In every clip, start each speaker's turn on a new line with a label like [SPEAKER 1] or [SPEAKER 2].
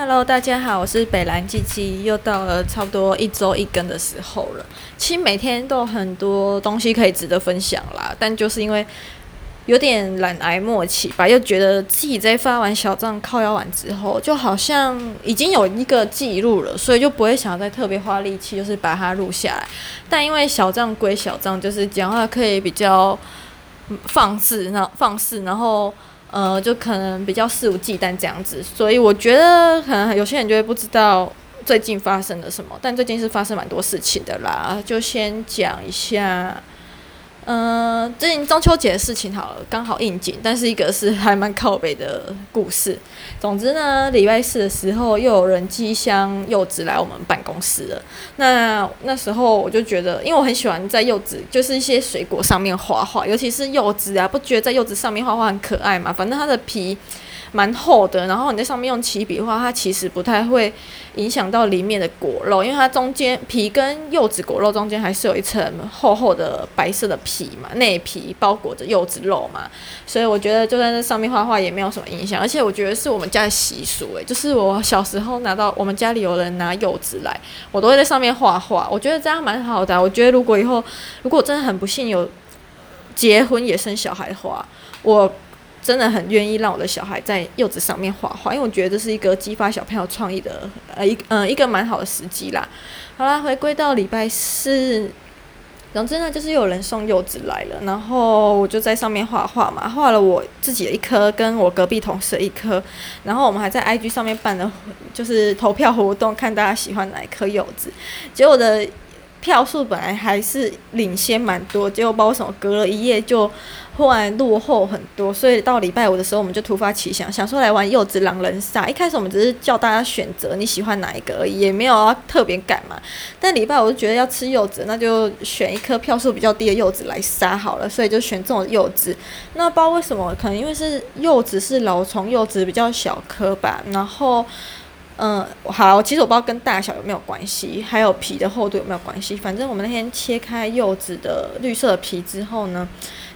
[SPEAKER 1] Hello，大家好，我是北兰鸡鸡，又到了差不多一周一更的时候了。其实每天都有很多东西可以值得分享啦，但就是因为有点懒癌末期吧，又觉得自己在发完小账靠腰完之后，就好像已经有一个记录了，所以就不会想要再特别花力气，就是把它录下来。但因为小账归小账，就是讲话可以比较放肆，然后放肆，然后。呃，就可能比较肆无忌惮这样子，所以我觉得可能有些人就会不知道最近发生了什么，但最近是发生蛮多事情的啦，就先讲一下。嗯、呃，最近中秋节的事情好了，刚好应景，但是一个是还蛮靠北的故事。总之呢，礼拜四的时候又有人寄一箱柚子来我们办公室了。那那时候我就觉得，因为我很喜欢在柚子，就是一些水果上面画画，尤其是柚子啊，不觉得在柚子上面画画很可爱嘛？反正它的皮。蛮厚的，然后你在上面用起笔画，它其实不太会影响到里面的果肉，因为它中间皮跟柚子果肉中间还是有一层厚厚的白色的皮嘛，内皮包裹着柚子肉嘛，所以我觉得就在那上面画画也没有什么影响，而且我觉得是我们家的习俗诶、就是我小时候拿到我们家里有人拿柚子来，我都会在上面画画，我觉得这样蛮好的、我觉得如果以后如果真的很不幸有结婚也生小孩的话，我。真的很愿意让我的小孩在柚子上面画画，因为我觉得这是一个激发小朋友创意的呃一嗯、一个蛮好的时机啦。好啦，回归到礼拜四，总之呢就是有人送柚子来了，然后我就在上面画画嘛，画了我自己的一颗，跟我隔壁同事的一颗，然后我们还在 IG 上面办了就是投票活动，看大家喜欢哪一颗柚子，结果的。票数本来还是领先蛮多，结果不知道为什么隔了一夜就忽然落后很多，所以到礼拜五的时候我们就突发奇想，想说来玩柚子狼人杀。一开始我们只是叫大家选择你喜欢哪一个而已，也没有要特别赶嘛。但礼拜五就觉得要吃柚子，那就选一颗票数比较低的柚子来杀好了，所以就选这种柚子。那不知道为什么，可能因为是柚子是老虫柚子，比较小颗吧，然后。嗯，好，其实我不知道跟大小有没有关系，还有皮的厚度有没有关系。反正我们那天切开柚子的绿色皮之后呢，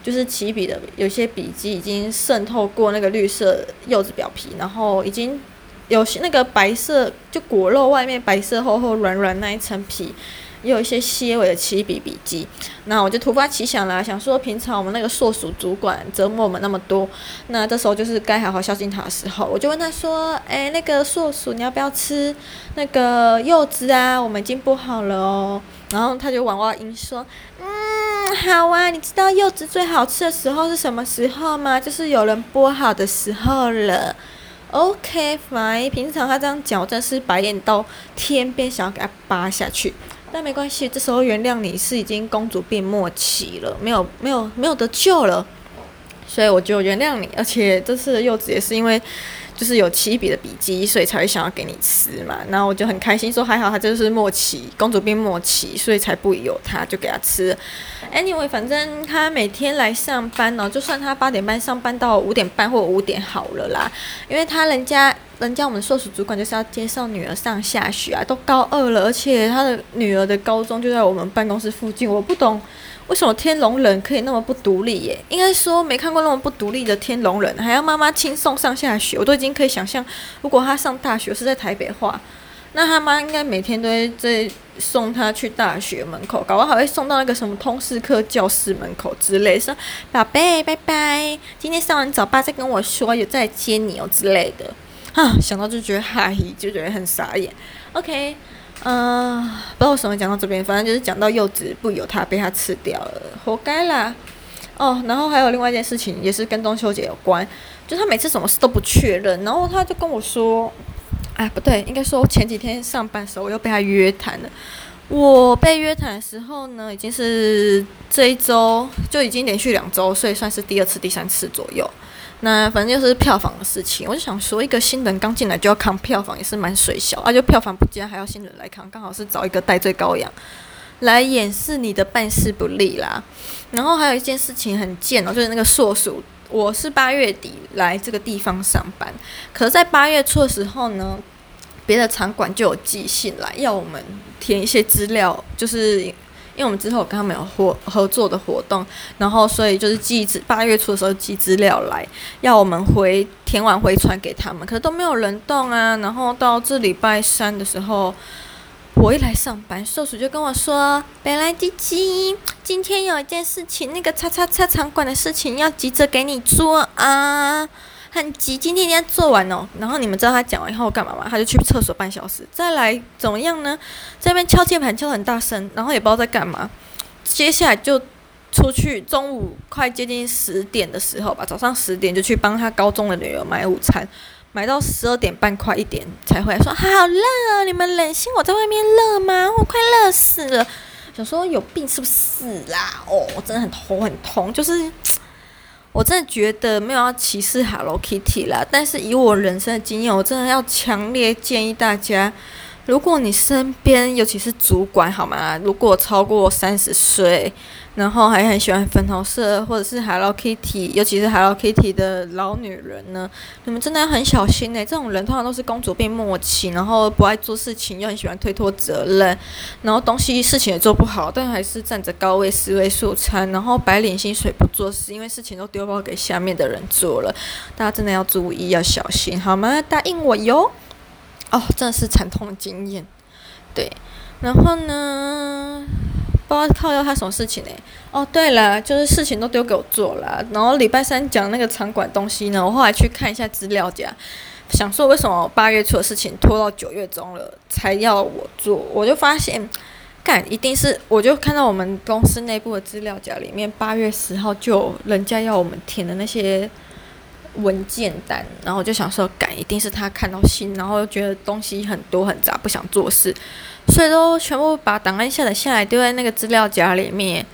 [SPEAKER 1] 就是起笔的有些笔迹已经渗透过那个绿色柚子表皮，然后已经有些那个白色就果肉外面白色厚厚软软那一层皮。也有一些些微的起笔笔迹，那我就突发奇想啦，想说平常我们那个硕鼠主管折磨我们那么多，那这时候就是该好好孝敬他的时候，我就问他说：“哎、那个硕鼠，你要不要吃那个柚子啊？我们已经剥好了哦。”然后他就娃娃音说：“嗯，好啊，你知道柚子最好吃的时候是什么时候吗？就是有人剥好的时候了。”OK，fine。平常他这样讲，我真是白眼到天边，想要给他扒下去。但没关系，这时候原谅你是已经公主病末期了，没有没有没有得救了，所以我就原谅你。而且这次的柚子也是因为就是有起笔的笔记，所以才会想要给你吃嘛。然后我就很开心说还好他就是末期公主病末期，所以才不由他就给他吃。Anyway，反正他每天来上班呢，就算他八点半上班到五点半或五点好了啦，因为他人家。人家我们硕士主管就是要接送女儿上下学啊，都高二了，而且他的女儿的高中就在我们办公室附近。我不懂为什么天龙人可以那么不独立耶？应该说没看过那么不独立的天龙人，还要妈妈亲送上下学。我都已经可以想象，如果他上大学是在台北话，那他妈应该每天都在送他去大学门口，搞不好还会送到那个什么通识课教室门口之类，说宝贝拜拜，今天上完早八再跟我说有再接你哦之类的。啊，想到就觉得嗨，就觉得很傻眼。OK，嗯、不知道为什么讲到这边，反正就是讲到柚子不由他被他吃掉了，活该啦。哦，然后还有另外一件事情，也是跟中秋节有关，就他每次什么事都不确认，然后他就跟我说，哎，不对，应该说前几天上班的时候我又被他约谈了。我被约谈的时候呢，已经是这一周就已经连续两周，所以算是第二次、第三次左右。那反正就是票房的事情，我就想说，一个新人刚进来就要扛票房，也是蛮水小啊。就票房不佳，还要新人来扛，刚好是找一个代罪羔羊来掩饰你的办事不力啦。然后还有一件事情很贱哦，就是那个硕鼠，我是八月底来这个地方上班，可是在八月初的时候呢，别的场馆就有寄信来要我们填一些资料，就是。因为我们之后跟他们有合合作的活动，然后所以就是寄资八月初的时候寄资料来，要我们回填完回传给他们，可是都没有人动啊。然后到这礼拜三的时候，我一来上班，寿司就跟我说：“北来鸡鸡，今天有一件事情，那个叉叉叉场馆的事情要急着给你做啊。”很急，今天一定要做完哦。然后你们知道他讲完以后干嘛吗？他就去厕所半小时，再来怎么样呢？在那边敲键盘敲很大声，然后也不知道在干嘛。接下来就出去，中午快接近十点的时候吧，早上十点就去帮他高中的女儿买午餐，买到十二点半快一点才回来，说好热！你们忍心我在外面热吗？我快热死了。想说有病是不是啦？哦，我真的很头很痛，就是。我真的觉得没有要歧视 Hello Kitty 啦，但是以我人生的经验，我真的要强烈建议大家，如果你身边尤其是主管好吗？如果超过三十岁。然后还很喜欢粉红色或者是 Hello Kitty，尤其是 Hello Kitty 的老女人呢，你们真的要很小心呢、这种人通常都是公主病末期，然后不爱做事情，又很喜欢推脱责任，然后东西事情也做不好，但还是占着高位思维素餐，然后白领薪水不做事，因为事情都丢包给下面的人做了。大家真的要注意，要小心，好吗？答应我哟。哦，真的是惨痛经验。对，然后呢？不知道靠要他什么事情呢？哦，对了，就是事情都丢给我做了。然后礼拜三讲那个场馆东西呢，我后来去看一下资料夹，想说为什么八月初的事情拖到九月中了才要我做，我就发现，干一定是我就看到我们公司内部的资料夹里面，八月十号就人家要我们填的那些文件单，然后我就想说，改一定是他看到信，然后又觉得东西很多很杂，不想做事。所以都全部把档案下载下来，丢在那个资料夹里面，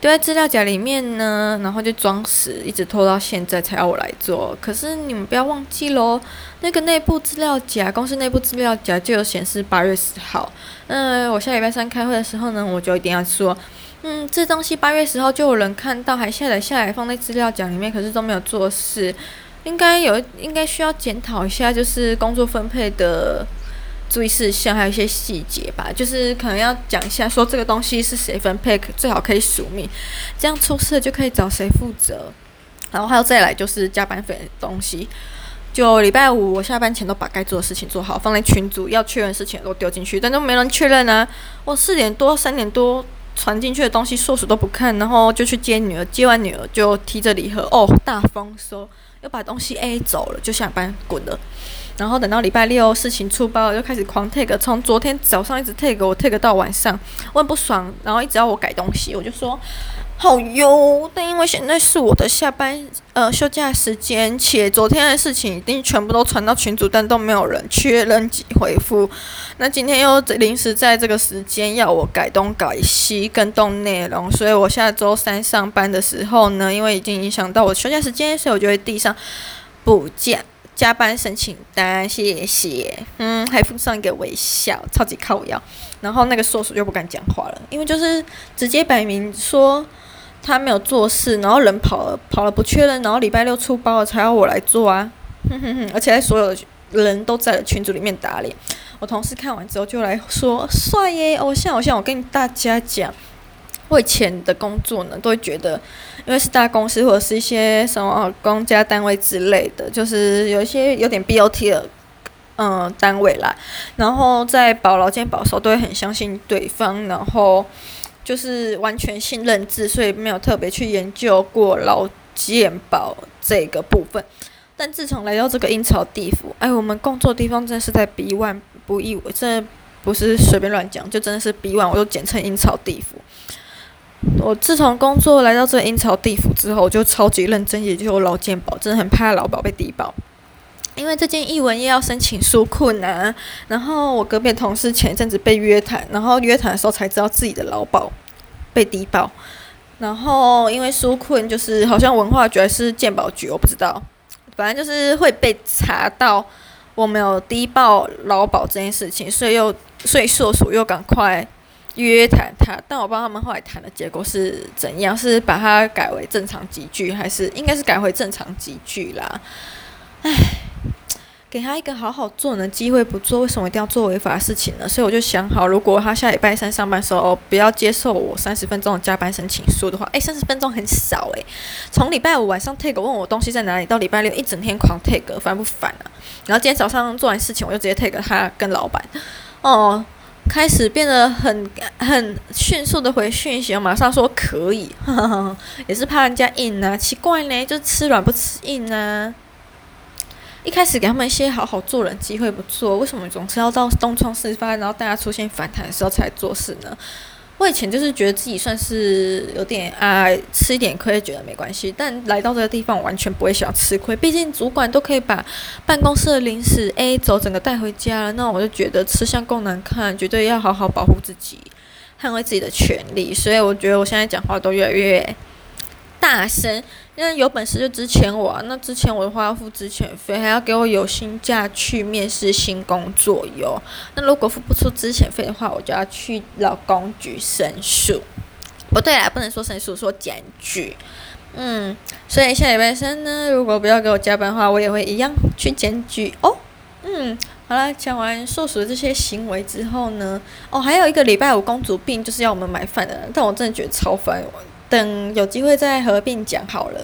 [SPEAKER 1] 丢在资料夹里面呢，然后就装死，一直拖到现在才要我来做。可是你们不要忘记喽，那个内部资料夹，公司内部资料夹就有显示八月十号。嗯，我下礼拜三开会的时候呢，我就一定要说，嗯，这东西八月十号就有人看到，还下载下来放在资料夹里面，可是都没有做事，应该有，应该需要检讨一下，就是工作分配的。注意事项还有一些细节吧，就是可能要讲一下，说这个东西是谁分配，最好可以署名，这样出事就可以找谁负责。然后还有再来就是加班费的东西，就礼拜五我下班前都把该做的事情做好，放在群组，要确认事情都丢进去，但都没人确认呢。我四点多三点多传进去的东西，硕鼠都不看，然后就去接女儿，接完女儿就提着礼盒，哦，大丰收，又把东西 A 走了，就下班滚了。然后等到礼拜六事情出包了，就开始狂 take，从昨天早上一直 take，我 take 到晚上，我很不爽，然后一直要我改东西，我就说好哟，但因为现在是我的下班呃休假时间，且昨天的事情已经全部都传到群组，但都没有人确认及回复，那今天又临时在这个时间要我改东改西跟动内容，所以我下周三上班的时候呢，因为已经影响到我休假时间，所以我就会递上补假。加班申请单，谢谢。嗯，还附上一个微笑，超级靠腰。然后那个硕士就不敢讲话了，因为就是直接摆明说他没有做事，然后人跑了，跑了不确认，然后礼拜六出包了才要我来做啊。哼哼哼，而且所有人都在群组里面打脸。我同事看完之后就来说：“帅耶，偶像偶像。”我跟大家讲。我以前的工作呢，都会觉得，因为是大公司或者是一些什么公家单位之类的，就是有一些有点 BOT 的嗯、单位啦，然后在保劳健保的时都会很相信对方，然后就是完全信任制，所以没有特别去研究过劳健保这个部分。但自从来到这个阴曹地府，哎，我们工作地方真的是在 B1 不义，我真的不是随便乱讲，就真的是 B1，我都简称阴曹地府。我自从工作来到这阴曹地府之后，我就超级认真，也就是劳健保，真的很怕劳保被低保。因为这间艺文业要申请纾困啊，然后我隔壁同事前一阵子被约谈，然后约谈的时候才知道自己的劳保被低保。然后因为纾困就是好像文化局还是健保局，我不知道，反正就是会被查到我没有低报劳保这件事情，所以又所以所属又赶快。约谈他，但我不知道他们后来谈的结果是怎样，是把它改为正常级距，还是应该是改回正常级距啦？唉，给他一个好好做人的机会不做，为什么一定要做违法的事情呢？所以我就想好，如果他下礼拜三上班时候不要接受我三十分钟的加班申请书的话，诶，三十分钟很少诶。从礼拜五晚上 take 问我东西在哪里，到礼拜六一整天狂 take，烦不烦啊？然后今天早上做完事情，我就直接 take 他跟老板，哦，开始变得很很迅速的回讯息，我马上说可以，呵呵也是怕人家硬啊，奇怪呢，就吃软不吃硬啊。一开始给他们一些好好做人机会不做，为什么总是要到东窗事发，然后大家出现反弹的时候才做事呢？我以前就是觉得自己算是有点啊，吃一点亏觉得没关系，但来到这个地方我完全不会想吃亏，毕竟主管都可以把办公室的零食 A 走整个带回家了，那我就觉得吃相够难看，绝对要好好保护自己，捍卫自己的权利，所以我觉得我现在讲话都越来越大声。那有本事就资遣我啊！那之前我的话要付资遣费，还要给我有薪假去面试新工作哟。那如果付不出资遣费的话，我就要去劳工局申诉。不对啦，不能说申诉，说检举。嗯，所以下礼拜三呢，如果不要给我加班的话，我也会一样去检举哦。嗯，好啦，讲完受损的这些行为之后呢，哦，还有一个礼拜五公主病就是要我们买饭的，但我真的觉得超烦。等有机会再合并讲好了。